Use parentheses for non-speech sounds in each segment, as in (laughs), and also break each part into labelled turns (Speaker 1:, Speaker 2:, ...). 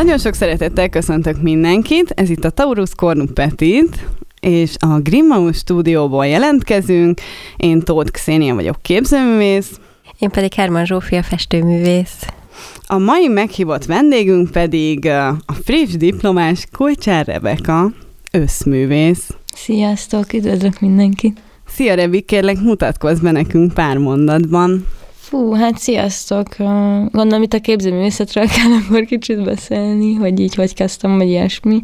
Speaker 1: Nagyon sok szeretettel köszöntök mindenkit, ez itt a Taurus Kornu Petit, és a Grimmaus stúdióból jelentkezünk. Én Tóth Xénia vagyok képzőművész.
Speaker 2: Én pedig Herman Zsófia festőművész.
Speaker 1: A mai meghívott vendégünk pedig a friss diplomás Kulcsár Rebeka, összművész.
Speaker 3: Sziasztok, üdvözlök mindenkit!
Speaker 1: Szia Rebi, kérlek mutatkozz be nekünk pár mondatban.
Speaker 3: Fú, hát sziasztok! Gondolom itt a képzőművészetről (laughs) kell akkor kicsit beszélni, hogy így hogy kezdtem, vagy ilyesmi.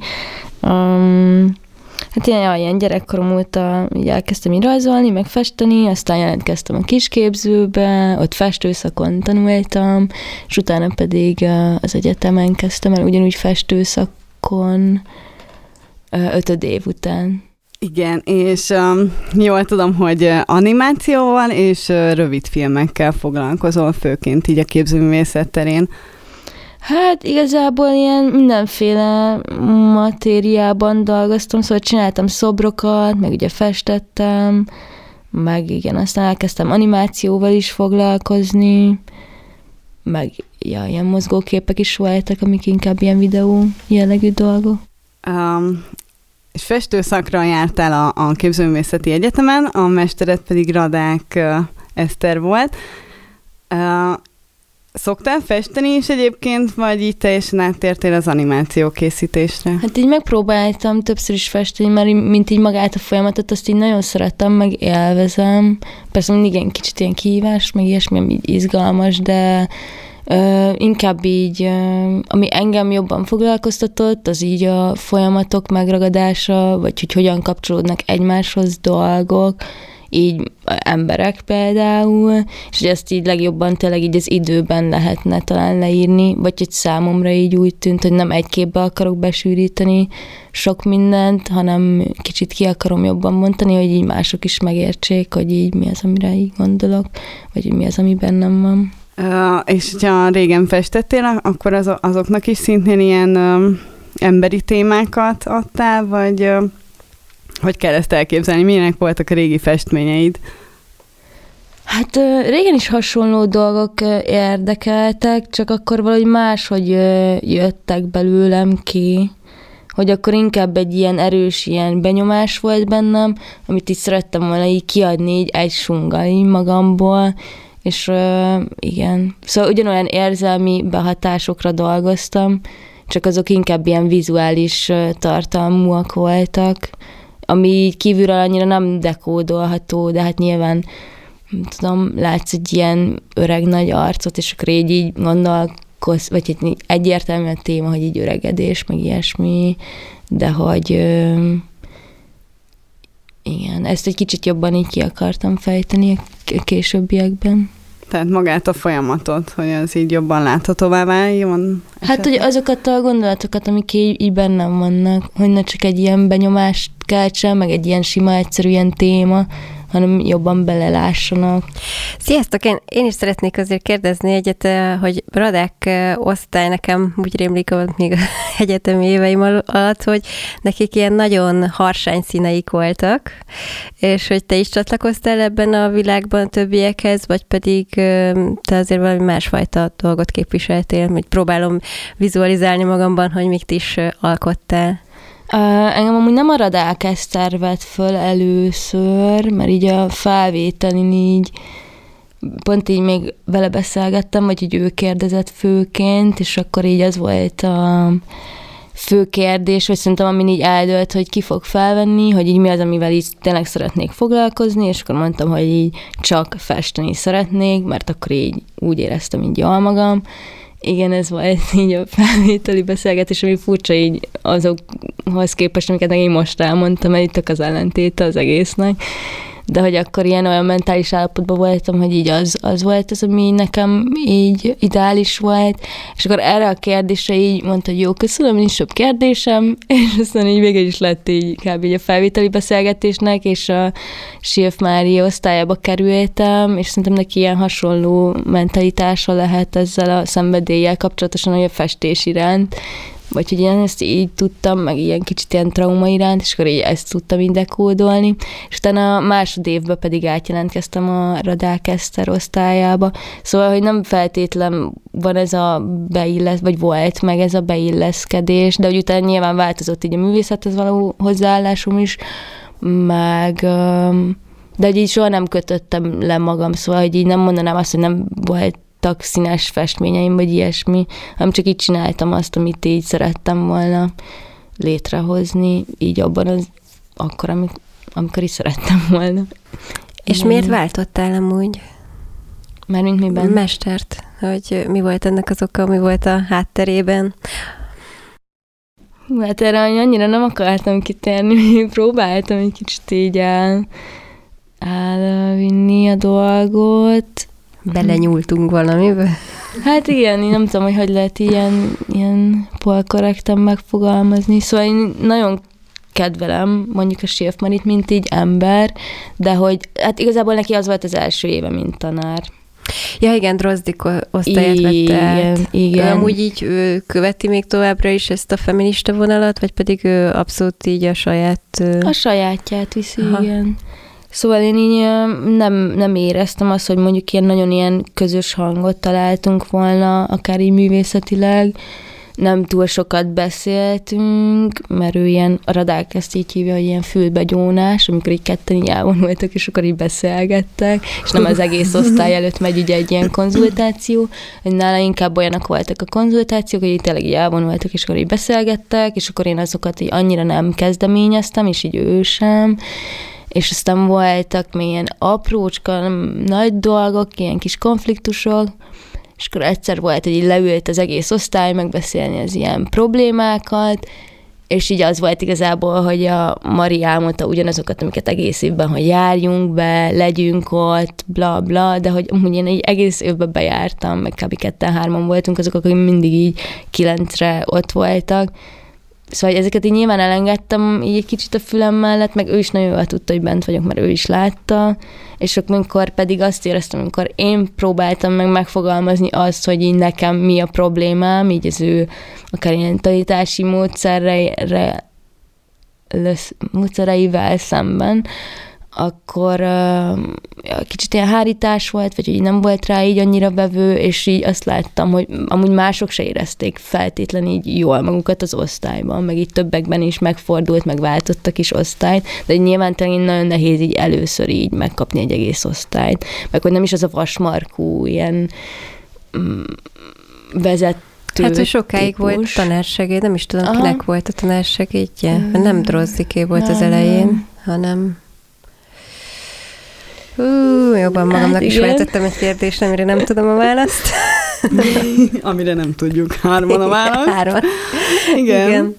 Speaker 3: Um, hát ilyen, ilyen gyerekkorom óta így elkezdtem így rajzolni, meg festeni, aztán jelentkeztem a kisképzőbe, ott festőszakon tanultam, és utána pedig az egyetemen kezdtem el ugyanúgy festőszakon ötöd év után.
Speaker 1: Igen, és um, jól tudom, hogy animációval és uh, rövid filmekkel foglalkozol, főként így a képzőművészet terén.
Speaker 3: Hát igazából ilyen mindenféle matériában dolgoztam, szóval csináltam szobrokat, meg ugye festettem, meg igen, aztán elkezdtem animációval is foglalkozni, meg ja, ilyen mozgóképek is voltak, amik inkább ilyen videó jellegű dolgok.
Speaker 1: Um, és festőszakra jártál a, a képzőművészeti egyetemen, a mestered pedig Radák uh, Eszter volt. Uh, Szoktál festeni is egyébként, vagy így teljesen áttértél az animáció készítésre?
Speaker 3: Hát így megpróbáltam többször is festeni, mert mint így magát a folyamatot, azt így nagyon szeretem, meg élvezem. Persze mindig ilyen kicsit ilyen kihívás, meg ilyesmi, ami izgalmas, de Inkább így, ami engem jobban foglalkoztatott, az így a folyamatok megragadása, vagy hogy hogyan kapcsolódnak egymáshoz dolgok, így emberek például, és hogy ezt így legjobban tényleg így az időben lehetne talán leírni, vagy hogy számomra így úgy tűnt, hogy nem egy képbe akarok besűríteni sok mindent, hanem kicsit ki akarom jobban mondani, hogy így mások is megértsék, hogy így mi az, amire így gondolok, vagy hogy mi az, ami bennem van.
Speaker 1: És ha régen festettél, akkor az, azoknak is szintén ilyen uh, emberi témákat adtál, vagy uh, hogy kell ezt elképzelni? Milyenek voltak a régi festményeid?
Speaker 3: Hát régen is hasonló dolgok érdekeltek, csak akkor valahogy máshogy jöttek belőlem ki, hogy akkor inkább egy ilyen erős ilyen benyomás volt bennem, amit így szerettem volna így kiadni így egy sungal így magamból, és igen, szóval ugyanolyan érzelmi behatásokra dolgoztam, csak azok inkább ilyen vizuális tartalmúak voltak, ami kívülről annyira nem dekódolható, de hát nyilván nem tudom, látsz egy ilyen öreg nagy arcot, és akkor így, így gondolkoz, vagy egy egyértelműen téma, hogy így öregedés, meg ilyesmi, de hogy uh, igen, ezt egy kicsit jobban így ki akartam fejteni a későbbiekben.
Speaker 1: Tehát magát a folyamatot, hogy az így jobban láthatóvá váljon?
Speaker 3: Hát, hogy azokat a gondolatokat, amik így, így bennem vannak, hogy ne csak egy ilyen benyomást keltsen, meg egy ilyen sima, egyszerű ilyen téma, hanem jobban belelássanak.
Speaker 2: Sziasztok! Én, én is szeretnék azért kérdezni egyet, hogy Radák osztály nekem úgy rémlik még a (laughs) egyetemi éveim alatt, hogy nekik ilyen nagyon harsány színeik voltak, és hogy te is csatlakoztál ebben a világban többiekhez, vagy pedig te azért valami másfajta dolgot képviseltél, hogy próbálom vizualizálni magamban, hogy mit is alkottál.
Speaker 3: Uh, engem amúgy nem a Radák Eszter vett föl először, mert így a felvételin így pont így még vele beszélgettem, vagy hogy ő kérdezett főként, és akkor így az volt a fő kérdés, vagy szerintem amin így eldőlt, hogy ki fog felvenni, hogy így mi az, amivel így tényleg szeretnék foglalkozni, és akkor mondtam, hogy így csak festeni szeretnék, mert akkor így úgy éreztem így jól magam, igen, ez volt (laughs) így a felvételi beszélgetés, ami furcsa így azokhoz képest, amiket én most elmondtam, mert itt az ellentéte az egésznek de hogy akkor ilyen olyan mentális állapotban voltam, hogy így az, az volt az, ami nekem így ideális volt, és akkor erre a kérdésre így mondta, hogy jó, köszönöm, nincs több kérdésem, (laughs) és aztán így végül is lett így kb. így a felvételi beszélgetésnek, és a Silf Mária osztályába kerültem, és szerintem neki ilyen hasonló mentalitása lehet ezzel a szenvedéllyel kapcsolatosan, hogy a festés iránt, vagy hogy én ezt így tudtam, meg ilyen kicsit ilyen trauma iránt, és akkor így ezt tudtam így dekódolni, és utána a másodévben pedig átjelentkeztem a Radák Eszter osztályába, szóval, hogy nem feltétlen van ez a beillesz, vagy volt meg ez a beilleszkedés, de hogy utána nyilván változott így a művészethez való hozzáállásom is, meg de hogy így soha nem kötöttem le magam, szóval, hogy így nem mondanám azt, hogy nem volt voltak színes festményeim, vagy ilyesmi, hanem csak így csináltam azt, amit így szerettem volna létrehozni, így abban az akkor, amikor, amikor is szerettem volna.
Speaker 2: És Igen. miért váltottál amúgy?
Speaker 3: Mármint miben?
Speaker 2: Mestert, hogy mi volt ennek az oka, mi volt a hátterében?
Speaker 3: Hát erre annyira nem akartam kitérni, (laughs) próbáltam egy kicsit így el, elvinni a dolgot,
Speaker 2: belenyúltunk valamibe?
Speaker 3: Hát igen, én nem tudom, hogy hogy lehet ilyen, ilyen polkorrekten megfogalmazni. Szóval én nagyon kedvelem mondjuk a Schiffmanit, mint így ember, de hogy hát igazából neki az volt az első éve, mint tanár.
Speaker 2: Ja, igen, Drozdik osztályát vette át. Igen, Ő amúgy így ő követi még továbbra is ezt a feminista vonalat, vagy pedig ő abszolút így a saját...
Speaker 3: A sajátját viszi, Aha. igen. Szóval én így nem, nem éreztem azt, hogy mondjuk ilyen nagyon ilyen közös hangot találtunk volna, akár így művészetileg, nem túl sokat beszéltünk, mert ő ilyen, a radák ezt így hívja, hogy ilyen fülbegyónás, amikor így ketten így elvonultak, és akkor így beszélgettek, és nem az egész (laughs) osztály előtt megy ugye egy ilyen konzultáció, hogy nála inkább olyanok voltak a konzultációk, hogy így tényleg így elvonultak, és akkor így beszélgettek, és akkor én azokat így annyira nem kezdeményeztem, és így ő sem, és aztán voltak még ilyen aprócska, nagy dolgok, ilyen kis konfliktusok, és akkor egyszer volt, hogy így leült az egész osztály megbeszélni az ilyen problémákat, és így az volt igazából, hogy a Mari álmodta ugyanazokat, amiket egész évben, hogy járjunk be, legyünk ott, bla bla, de hogy amúgy én egy egész évben bejártam, meg kb. ketten-hárman voltunk azok, akik mindig így kilencre ott voltak, Szóval ezeket így nyilván elengedtem így egy kicsit a fülem mellett, meg ő is nagyon jól tudta, hogy bent vagyok, mert ő is látta, és akkor pedig azt éreztem, amikor én próbáltam meg megfogalmazni azt, hogy így nekem mi a problémám, így az ő akár ilyen tanítási módszerre, módszereivel szemben, akkor uh, kicsit ilyen hárítás volt, vagy hogy nem volt rá így annyira bevő, és így azt láttam, hogy amúgy mások se érezték feltétlen így jól magukat az osztályban, meg így többekben is megfordult, meg váltottak is osztályt, de nyilván tényleg nagyon nehéz így először így megkapni egy egész osztályt, meg hogy nem is az a vasmarkú ilyen mm, vezet
Speaker 2: Hát, hogy sokáig típus. volt tanársegéd, nem is tudom, Aha. kinek volt a tanársegédje. Nem Drozdiké volt nem. az elején, hanem Hú, jobban magamnak hát, is feltettem egy kérdést, amire nem tudom a választ. (laughs)
Speaker 1: Amire nem tudjuk. Hárman a válasz.
Speaker 2: Hárman. Igen. Igen.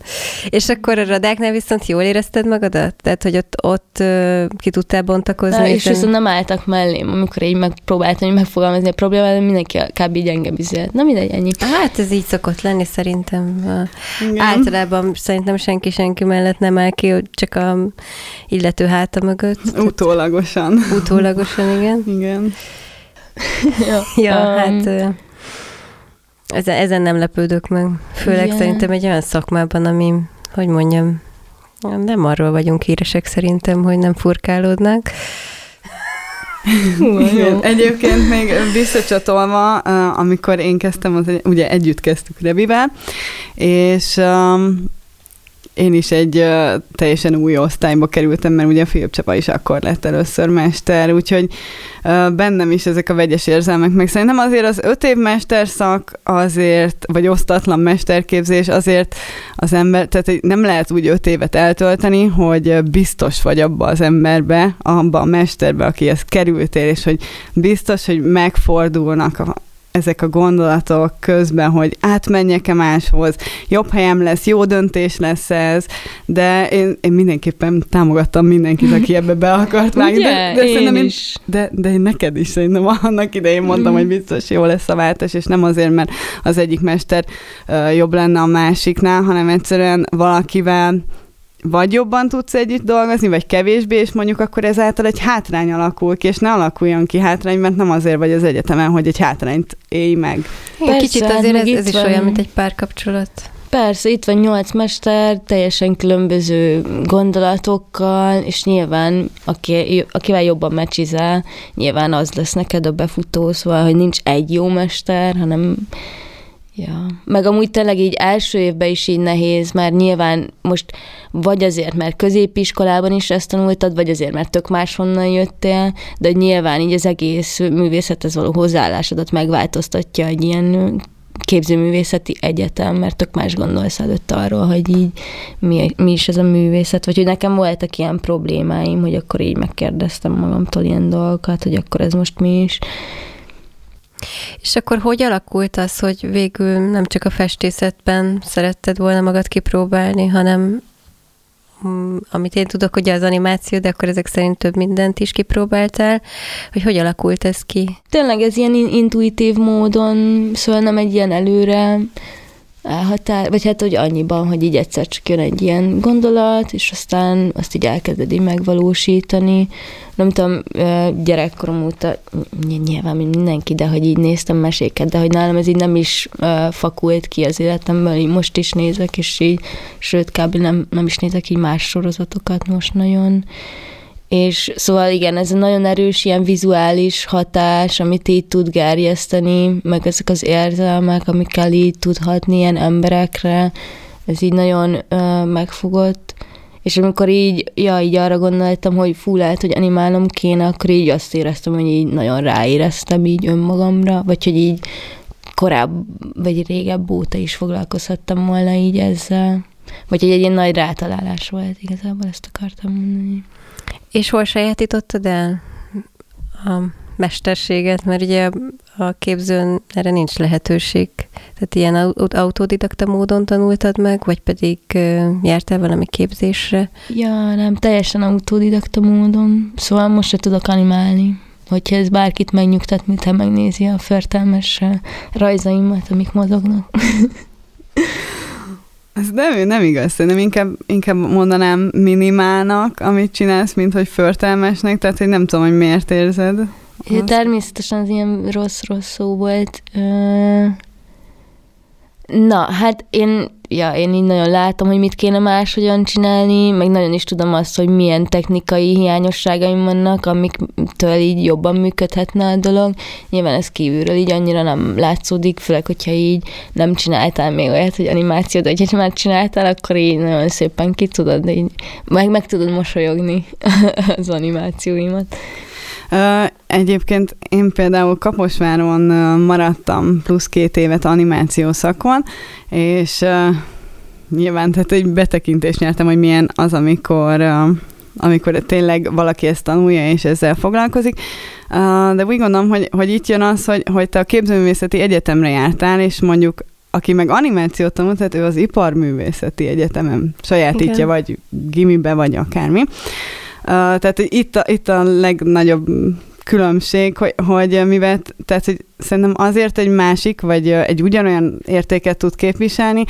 Speaker 2: És akkor a radáknál viszont jól érezted magadat? Tehát, hogy ott, ott ki tudtál bontakozni? Na,
Speaker 3: és viszont nem álltak mellém, amikor így megpróbáltam hogy megfogalmazni a problémát, de mindenki kb. így engem bizonyít. Na mindegy, ennyi.
Speaker 2: Hát ez így szokott lenni szerintem. Igen. Általában szerintem senki senki mellett nem áll ki, csak a illető háta mögött.
Speaker 1: Utólagosan.
Speaker 2: Utólagosan, igen.
Speaker 1: Igen. (laughs)
Speaker 2: ja, ja um, hát ezen, ezen nem lepődök meg. Főleg Igen. szerintem egy olyan szakmában, ami, hogy mondjam, nem arról vagyunk híresek szerintem, hogy nem furkálódnak.
Speaker 1: Igen. Egyébként még visszacsatolva, amikor én kezdtem, az, ugye együtt kezdtük Revivel, és um, én is egy uh, teljesen új osztályba kerültem, mert ugye Filip Csapa is akkor lett először mester, úgyhogy uh, bennem is ezek a vegyes érzelmek, meg szerintem azért az öt év mesterszak azért, vagy osztatlan mesterképzés azért az ember, tehát nem lehet úgy öt évet eltölteni, hogy biztos vagy abba az emberbe, abba a mesterbe, akihez kerültél, és hogy biztos, hogy megfordulnak a, ezek a gondolatok közben, hogy átmenjek-e máshoz, jobb helyem lesz, jó döntés lesz ez, de én, én mindenképpen támogattam mindenkit, aki ebbe be akart (laughs) vágni.
Speaker 3: De, de, én én, is.
Speaker 1: De, de én neked is szerintem annak idején mondtam, hogy biztos jó lesz a váltás, és nem azért, mert az egyik mester jobb lenne a másiknál, hanem egyszerűen valakivel vagy jobban tudsz együtt dolgozni, vagy kevésbé, és mondjuk akkor ezáltal egy hátrány alakul ki, és ne alakuljon ki hátrány, mert nem azért vagy az egyetemen, hogy egy hátrányt élj meg.
Speaker 2: Persze, Kicsit azért ez, ez is olyan, mint egy párkapcsolat.
Speaker 3: Persze, itt van nyolc mester, teljesen különböző gondolatokkal, és nyilván, aki, akivel jobban mecsizel, nyilván az lesz neked a befutó, szóval, hogy nincs egy jó mester, hanem Ja, meg amúgy tényleg így első évben is így nehéz, mert nyilván most vagy azért, mert középiskolában is ezt tanultad, vagy azért, mert tök máshonnan jöttél, de nyilván így az egész művészethez való hozzáállásodat megváltoztatja egy ilyen képzőművészeti egyetem, mert tök más gondolsz előtt arról, hogy így mi, mi is ez a művészet, vagy hogy nekem voltak ilyen problémáim, hogy akkor így megkérdeztem magamtól ilyen dolgokat, hogy akkor ez most mi is.
Speaker 2: És akkor hogy alakult az, hogy végül nem csak a festészetben szeretted volna magad kipróbálni, hanem mm, amit én tudok, ugye az animáció, de akkor ezek szerint több mindent is kipróbáltál, hogy hogy alakult ez ki?
Speaker 3: Tényleg ez ilyen intuitív módon, szóval nem egy ilyen előre elhatár, vagy hát hogy annyiban, hogy így egyszer csak jön egy ilyen gondolat, és aztán azt így elkezded így megvalósítani. Nem tudom, gyerekkorom óta, nyilván mindenki, de hogy így néztem meséket, de hogy nálam ez így nem is fakult ki az életemben, így most is nézek, és így, sőt, kb. nem, nem is nézek így más sorozatokat most nagyon. És szóval igen, ez egy nagyon erős ilyen vizuális hatás, amit így tud gerjeszteni, meg ezek az érzelmek, amikkel így tud hatni ilyen emberekre, ez így nagyon ö, megfogott. És amikor így, ja, így arra gondoltam, hogy fú, lehet, hogy animálnom kéne, akkor így azt éreztem, hogy így nagyon ráéreztem így önmagamra, vagy hogy így korább, vagy régebb óta is foglalkozhattam volna így ezzel. Vagy egy, egy ilyen nagy rátalálás volt, igazából ezt akartam mondani.
Speaker 2: És hol sajátítottad el a mesterséget? Mert ugye a képzőn erre nincs lehetőség. Tehát ilyen autodidakta módon tanultad meg, vagy pedig jártál valami képzésre?
Speaker 3: Ja, nem, teljesen autodidakta módon. Szóval most se tudok animálni. Hogyha ez bárkit megnyugtat, mint megnézi a förtelmes rajzaimat, amik mozognak. (laughs)
Speaker 1: Ez nem, nem igaz, szerintem inkább, inkább mondanám minimálnak, amit csinálsz, mint hogy förtelmesnek, tehát én nem tudom, hogy miért érzed.
Speaker 3: Ja, természetesen az ilyen rossz-rossz szó volt. Na, hát én ja, én így nagyon látom, hogy mit kéne máshogyan csinálni, meg nagyon is tudom azt, hogy milyen technikai hiányosságaim vannak, amiktől így jobban működhetne a dolog. Nyilván ez kívülről így annyira nem látszódik, főleg, hogyha így nem csináltál még olyat, hogy animációt, vagy ha már csináltál, akkor így nagyon szépen ki tudod, így meg, meg tudod mosolyogni (laughs) az animációimat.
Speaker 1: Egyébként én például Kaposváron maradtam plusz két évet animáció szakon, és nyilván tehát egy betekintést nyertem, hogy milyen az, amikor amikor tényleg valaki ezt tanulja és ezzel foglalkozik. De úgy gondolom, hogy, hogy itt jön az, hogy, hogy te a képzőművészeti egyetemre jártál, és mondjuk aki meg animációt tanult, tehát ő az iparművészeti egyetemen sajátítja, Igen. vagy gimibe, vagy akármi. Tehát itt a, itt a legnagyobb különbség, hogy, hogy mivel, tehát hogy szerintem azért egy másik, vagy egy ugyanolyan értéket tud képviselni,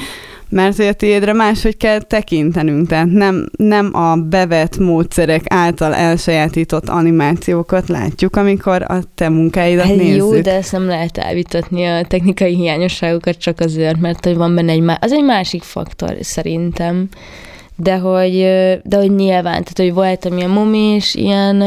Speaker 1: mert hogy a tiédre máshogy kell tekintenünk, tehát nem, nem a bevett módszerek által elsajátított animációkat látjuk, amikor a te munkáidat hát nézzük.
Speaker 3: Jó, de ezt nem lehet elvitatni a technikai hiányosságokat csak azért, mert hogy van benne egy, má- az egy másik faktor szerintem de hogy, de hogy nyilván, tehát hogy voltam ilyen momis, ilyen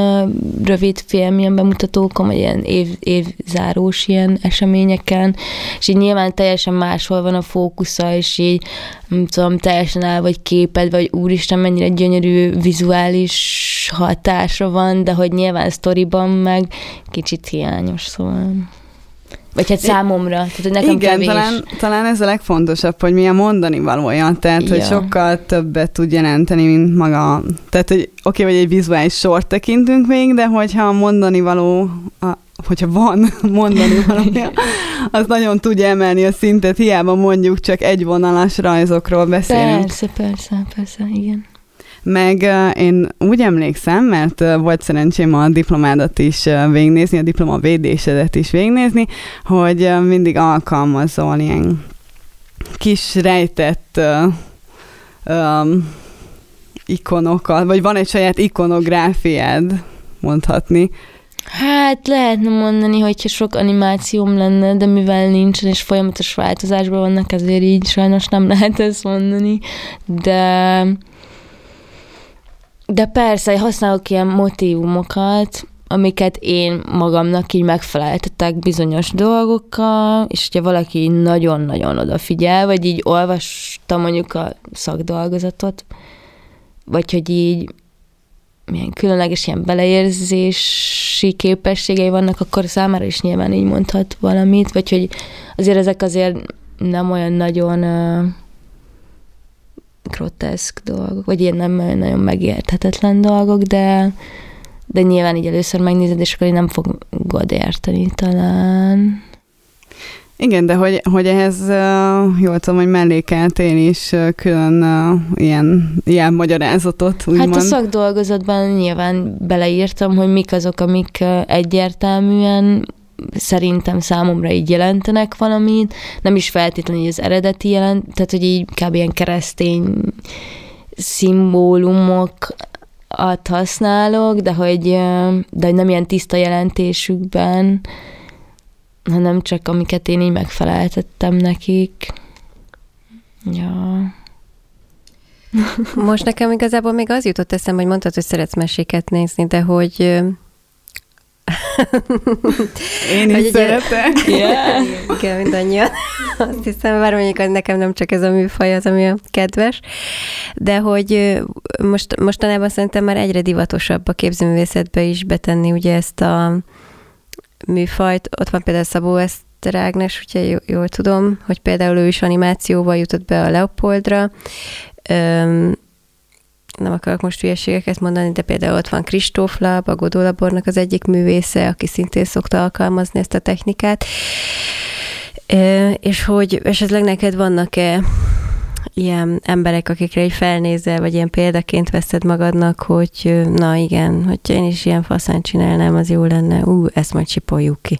Speaker 3: rövid film, ilyen bemutatókon, vagy ilyen év, évzárós ilyen eseményeken, és így nyilván teljesen máshol van a fókusza, és így nem tudom, teljesen el vagy képed, vagy úristen, mennyire gyönyörű vizuális hatása van, de hogy nyilván sztoriban meg kicsit hiányos, szóval. Vagy hát számomra, tehát hogy nekem
Speaker 1: Igen,
Speaker 3: kevés.
Speaker 1: Talán, talán ez a legfontosabb, hogy mi a mondani valója, tehát ja. hogy sokkal többet tud jelenteni, mint maga. Tehát, hogy oké, okay, vagy egy vizuális sort tekintünk még, de hogyha a mondani való, a, hogyha van (laughs) mondani (laughs) valója, az nagyon tudja emelni a szintet, hiába mondjuk csak egy vonalas rajzokról beszélünk.
Speaker 3: Persze, persze, persze, igen.
Speaker 1: Meg én úgy emlékszem, mert volt szerencsém a diplomádat is végnézni, a diploma védésedet is végnézni, hogy mindig alkalmazol ilyen kis rejtett um, ikonokat, vagy van egy saját ikonográfiád, mondhatni.
Speaker 3: Hát lehetne mondani, hogyha sok animációm lenne, de mivel nincsen és folyamatos változásban vannak, ezért így sajnos nem lehet ezt mondani. De de persze, használok ilyen motivumokat, amiket én magamnak így megfeleltetek bizonyos dolgokkal, és hogyha valaki nagyon-nagyon odafigyel, vagy így olvasta mondjuk a szakdolgozatot, vagy hogy így milyen különleges ilyen beleérzési képességei vannak, akkor számára is nyilván így mondhat valamit, vagy hogy azért ezek azért nem olyan nagyon groteszk dolgok, vagy ilyen nem nagyon megérthetetlen dolgok, de, de nyilván így először megnézed, és akkor így nem fogod érteni talán.
Speaker 1: Igen, de hogy, hogy ehhez jól tudom, hogy mellékeltél is külön ilyen, ilyen magyarázatot, úgymond.
Speaker 3: Hát a szakdolgozatban nyilván beleírtam, hogy mik azok, amik egyértelműen szerintem számomra így jelentenek valamit, nem is feltétlenül az eredeti jelent, tehát hogy így kb. ilyen keresztény szimbólumokat használok, de hogy, de hogy nem ilyen tiszta jelentésükben, hanem csak amiket én így megfeleltettem nekik. Ja.
Speaker 2: Most nekem igazából még az jutott eszembe, hogy mondtad, hogy szeretsz meséket nézni, de hogy (laughs)
Speaker 1: Én is szeretek. (laughs)
Speaker 2: Yeah. Igen, mindannyian. (laughs) Azt hiszem, bár mondjuk hogy nekem nem csak ez a műfaj az, ami a kedves, de hogy most, mostanában szerintem már egyre divatosabb a képzőművészetbe is betenni ugye ezt a műfajt. Ott van például Szabó Eszter Ágnes, ugye jól tudom, hogy például ő is animációval jutott be a Leopoldra, nem akarok most hülyeségeket mondani, de például ott van Kristóf Lab, a Godó Labornak az egyik művésze, aki szintén szokta alkalmazni ezt a technikát. És hogy esetleg neked vannak-e ilyen emberek, akikre egy felnézel, vagy ilyen példaként veszed magadnak, hogy na igen, hogy én is ilyen faszán csinálnám, az jó lenne. Ú, ezt majd csipoljuk ki.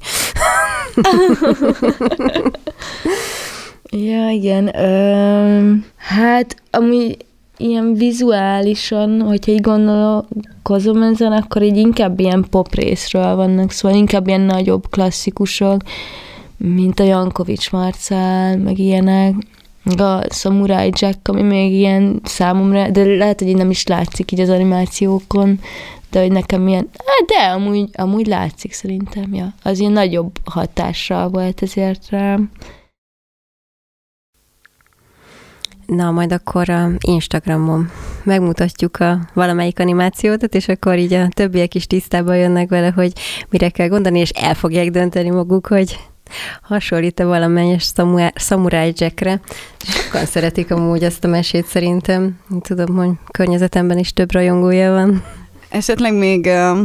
Speaker 2: (laughs)
Speaker 3: ja, igen. Ö, hát amúgy ilyen vizuálisan, hogyha így gondolkozom ezen, akkor így inkább ilyen pop részről vannak, szóval inkább ilyen nagyobb klasszikusok, mint a Jankovics Marcál, meg ilyenek, a Samurai Jack, ami még ilyen számomra, de lehet, hogy így nem is látszik így az animációkon, de hogy nekem ilyen, hát de amúgy, amúgy látszik szerintem, ja. Az ilyen nagyobb hatással volt ezért rám.
Speaker 2: Na, majd akkor a Instagramon megmutatjuk a valamelyik animációt, és akkor így a többiek is tisztában jönnek vele, hogy mire kell gondolni, és el fogják dönteni maguk, hogy hasonlít-e valamelyes Samurai Jackre. Sokan szeretik amúgy ezt a mesét szerintem. Tudom, hogy környezetemben is több rajongója van.
Speaker 1: Esetleg még uh,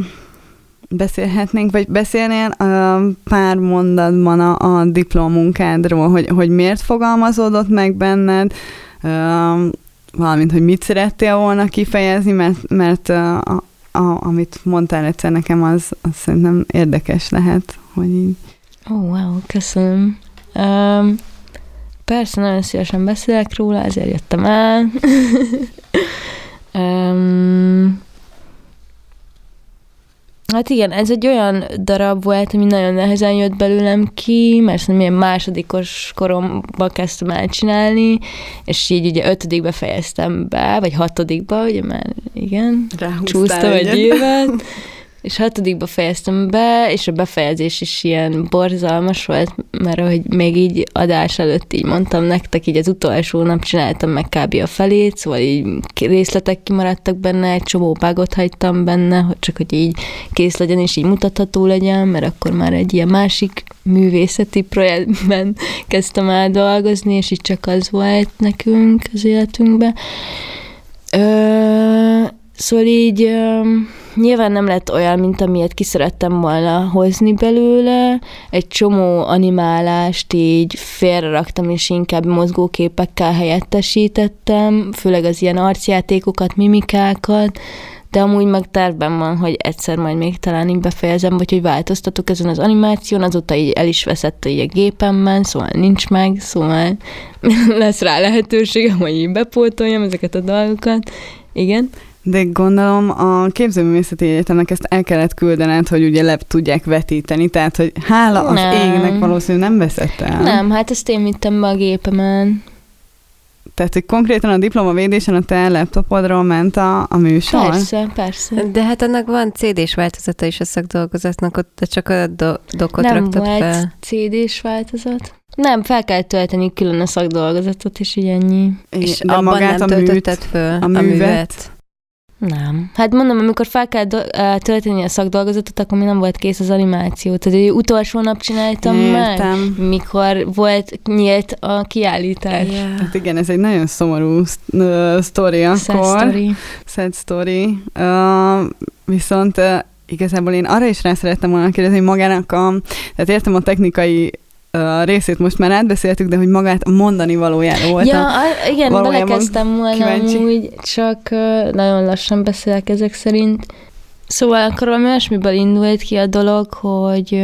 Speaker 1: beszélhetnénk, vagy beszélnél uh, pár mondatban a, a diplomunkádról, hogy, hogy miért fogalmazódott meg benned, valamint, hogy mit szerettél volna kifejezni, mert, mert a, a, amit mondtál egyszer nekem, az, az szerintem érdekes lehet, hogy így.
Speaker 3: Oh, wow, köszönöm. Um, persze, nagyon szívesen beszélek róla, ezért jöttem el. (laughs) um, Hát igen, ez egy olyan darab volt, ami nagyon nehezen jött belőlem ki, mert szerintem ilyen másodikos koromban kezdtem el csinálni, és így ugye ötödikbe fejeztem be, vagy hatodikba, ugye már igen, csúsztam egy évet, (laughs) és hatodikba fejeztem be, és a befejezés is ilyen borzalmas volt, mert hogy még így adás előtt így mondtam nektek, így az utolsó nap csináltam meg kb. a felét, szóval így részletek kimaradtak benne, egy csomó bágot hagytam benne, hogy csak hogy így kész legyen, és így mutatható legyen, mert akkor már egy ilyen másik művészeti projektben (laughs) kezdtem el dolgozni, és így csak az volt nekünk az életünkben. Ö, szóval így nyilván nem lett olyan, mint amilyet ki szerettem volna hozni belőle. Egy csomó animálást így félreraktam, és inkább mozgóképekkel helyettesítettem, főleg az ilyen arcjátékokat, mimikákat, de amúgy meg tervben van, hogy egyszer majd még talán így befejezem, vagy hogy változtatok ezen az animáción, azóta így el is veszett így a gépemben, szóval nincs meg, szóval (laughs) lesz rá lehetőségem, hogy így bepótoljam ezeket a dolgokat. Igen.
Speaker 1: De gondolom a képzőművészeti egyetemnek ezt el kellett küldened, hogy ugye le tudják vetíteni, tehát hogy hála az
Speaker 3: Nem.
Speaker 1: égnek valószínűleg nem veszett el.
Speaker 3: Nem, hát ezt én vittem be a gépemen.
Speaker 1: Tehát, hogy konkrétan a diplomavédésen a te laptopodról ment a, a műsor?
Speaker 3: Persze, persze.
Speaker 2: De hát annak van CD-s változata is a szakdolgozatnak, ott te csak a do- dokot
Speaker 3: Nem
Speaker 2: raktad
Speaker 3: volt
Speaker 2: fel.
Speaker 3: CD-s változat. Nem, fel kell tölteni külön a szakdolgozatot, és így ennyi.
Speaker 2: És
Speaker 1: de
Speaker 2: abban
Speaker 1: magát
Speaker 2: nem
Speaker 1: a műt,
Speaker 2: töltötted föl
Speaker 1: a
Speaker 2: a
Speaker 1: művet?
Speaker 3: Nem. Hát mondom, amikor fel kell do- ö, tölteni a szakdolgozatot, akkor még nem volt kész az animáció. Tehát egy utolsó nap csináltam meg,
Speaker 1: Értem.
Speaker 3: mikor volt nyílt a kiállítás.
Speaker 2: Yeah.
Speaker 1: Hát igen, ez egy nagyon szomorú sz- ö, sztori akkor.
Speaker 3: story.
Speaker 1: Sad story. Uh, viszont uh, igazából én arra is rá szerettem volna kérdezni, hogy magának a, tehát értem a technikai uh, részét most már átbeszéltük, de hogy magát a mondani valójára volt.
Speaker 3: Ja,
Speaker 1: a,
Speaker 3: igen, belekezdtem volna
Speaker 1: kíváncsi.
Speaker 3: amúgy, csak nagyon lassan beszélek ezek szerint. Szóval akkor valami olyasmiből indult ki a dolog, hogy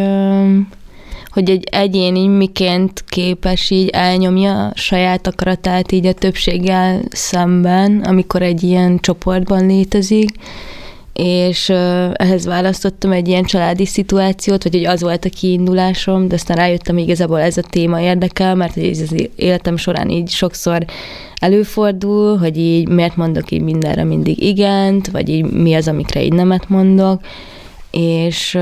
Speaker 3: hogy egy egyén így miként képes így elnyomja a saját akaratát így a többséggel szemben, amikor egy ilyen csoportban létezik, és ehhez választottam egy ilyen családi szituációt, vagy hogy az volt a kiindulásom, de aztán rájöttem, hogy igazából ez a téma érdekel, mert ez az életem során így sokszor előfordul, hogy így miért mondok így mindenre mindig igent, vagy így mi az, amikre így nemet mondok, és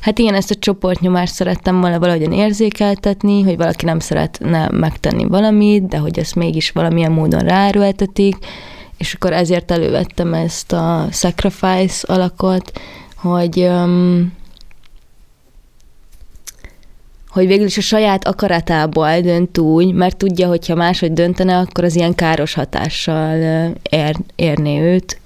Speaker 3: Hát igen, ezt a csoportnyomást szerettem volna valahogyan érzékeltetni, hogy valaki nem szeretne megtenni valamit, de hogy ezt mégis valamilyen módon ráerőltetik, és akkor ezért elővettem ezt a sacrifice alakot, hogy um, hogy végül is a saját akaratából dönt úgy, mert tudja, hogyha máshogy döntene, akkor az ilyen káros hatással ér, érné őt,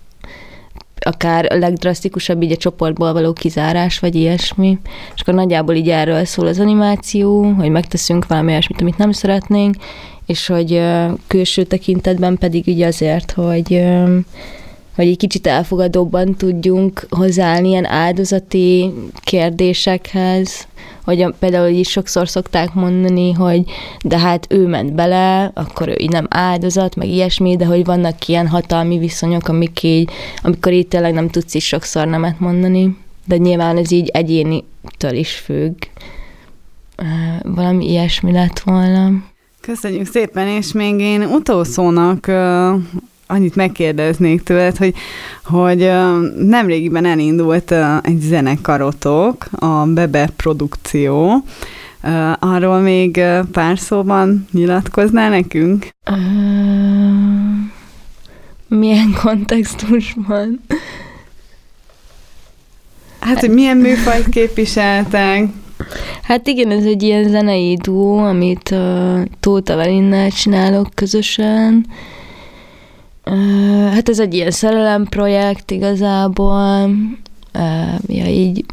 Speaker 3: akár a legdrasztikusabb így a csoportból való kizárás, vagy ilyesmi. És akkor nagyjából így erről szól az animáció, hogy megteszünk valami olyasmit, amit nem szeretnénk, és hogy külső tekintetben pedig így azért, hogy hogy egy kicsit elfogadóbban tudjunk hozzáállni ilyen áldozati kérdésekhez, hogy például így sokszor szokták mondani, hogy de hát ő ment bele, akkor ő így nem áldozat, meg ilyesmi, de hogy vannak ilyen hatalmi viszonyok, amik így, amikor így tényleg nem tudsz is sokszor nemet mondani, de nyilván ez így egyénitől is függ. Valami ilyesmi lett volna.
Speaker 1: Köszönjük szépen, és még én utolsónak uh, annyit megkérdeznék tőled, hogy, hogy uh, nemrégiben elindult uh, egy zenekarotok, a Bebe Produkció. Uh, arról még uh, pár szóban nyilatkoznál nekünk?
Speaker 3: Ö, Milyen kontextusban?
Speaker 1: Hát, hogy milyen műfajt képviseltek?
Speaker 3: Hát igen, ez egy ilyen zenei duó, amit uh, Tóth Evelinnel csinálok közösen. Uh, hát ez egy ilyen szerelem projekt igazából. Uh, ja, így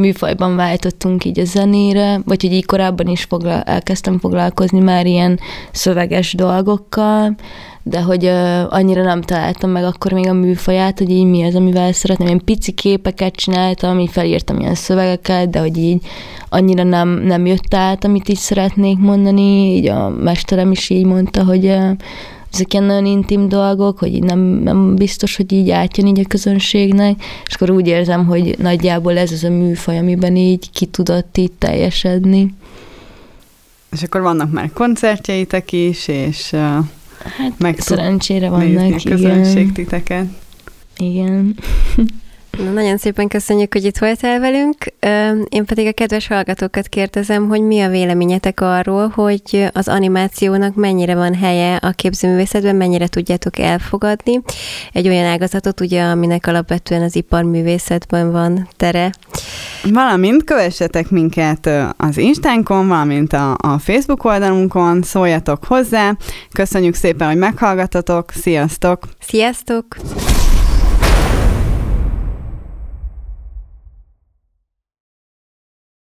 Speaker 3: műfajban váltottunk így a zenére, vagy hogy így korábban is foglal, elkezdtem foglalkozni már ilyen szöveges dolgokkal, de hogy uh, annyira nem találtam meg akkor még a műfaját, hogy így mi az, amivel szeretném. Én pici képeket csináltam, így felírtam ilyen szövegeket, de hogy így annyira nem, nem jött át, amit így szeretnék mondani, így a mesterem is így mondta, hogy uh, ezek ilyen nagyon intim dolgok, hogy így nem, nem biztos, hogy így átjön így a közönségnek, és akkor úgy érzem, hogy nagyjából ez az a műfaj, amiben így ki tudott így teljesedni.
Speaker 1: És akkor vannak már koncertjeitek is, és uh,
Speaker 3: Hát
Speaker 1: meg
Speaker 3: szerencsére
Speaker 1: nézni
Speaker 3: vannak,
Speaker 1: a közönség
Speaker 3: igen.
Speaker 1: titeket.
Speaker 3: igen. (laughs)
Speaker 2: Na, nagyon szépen köszönjük, hogy itt voltál velünk. Én pedig a kedves hallgatókat kérdezem, hogy mi a véleményetek arról, hogy az animációnak mennyire van helye a képzőművészetben, mennyire tudjátok elfogadni. Egy olyan ágazatot, ugye, aminek alapvetően az iparművészetben van tere.
Speaker 1: Valamint kövessetek minket az Instánkon, valamint a, a Facebook oldalunkon, szóljatok hozzá. Köszönjük szépen, hogy meghallgatatok. Sziasztok!
Speaker 2: Sziasztok!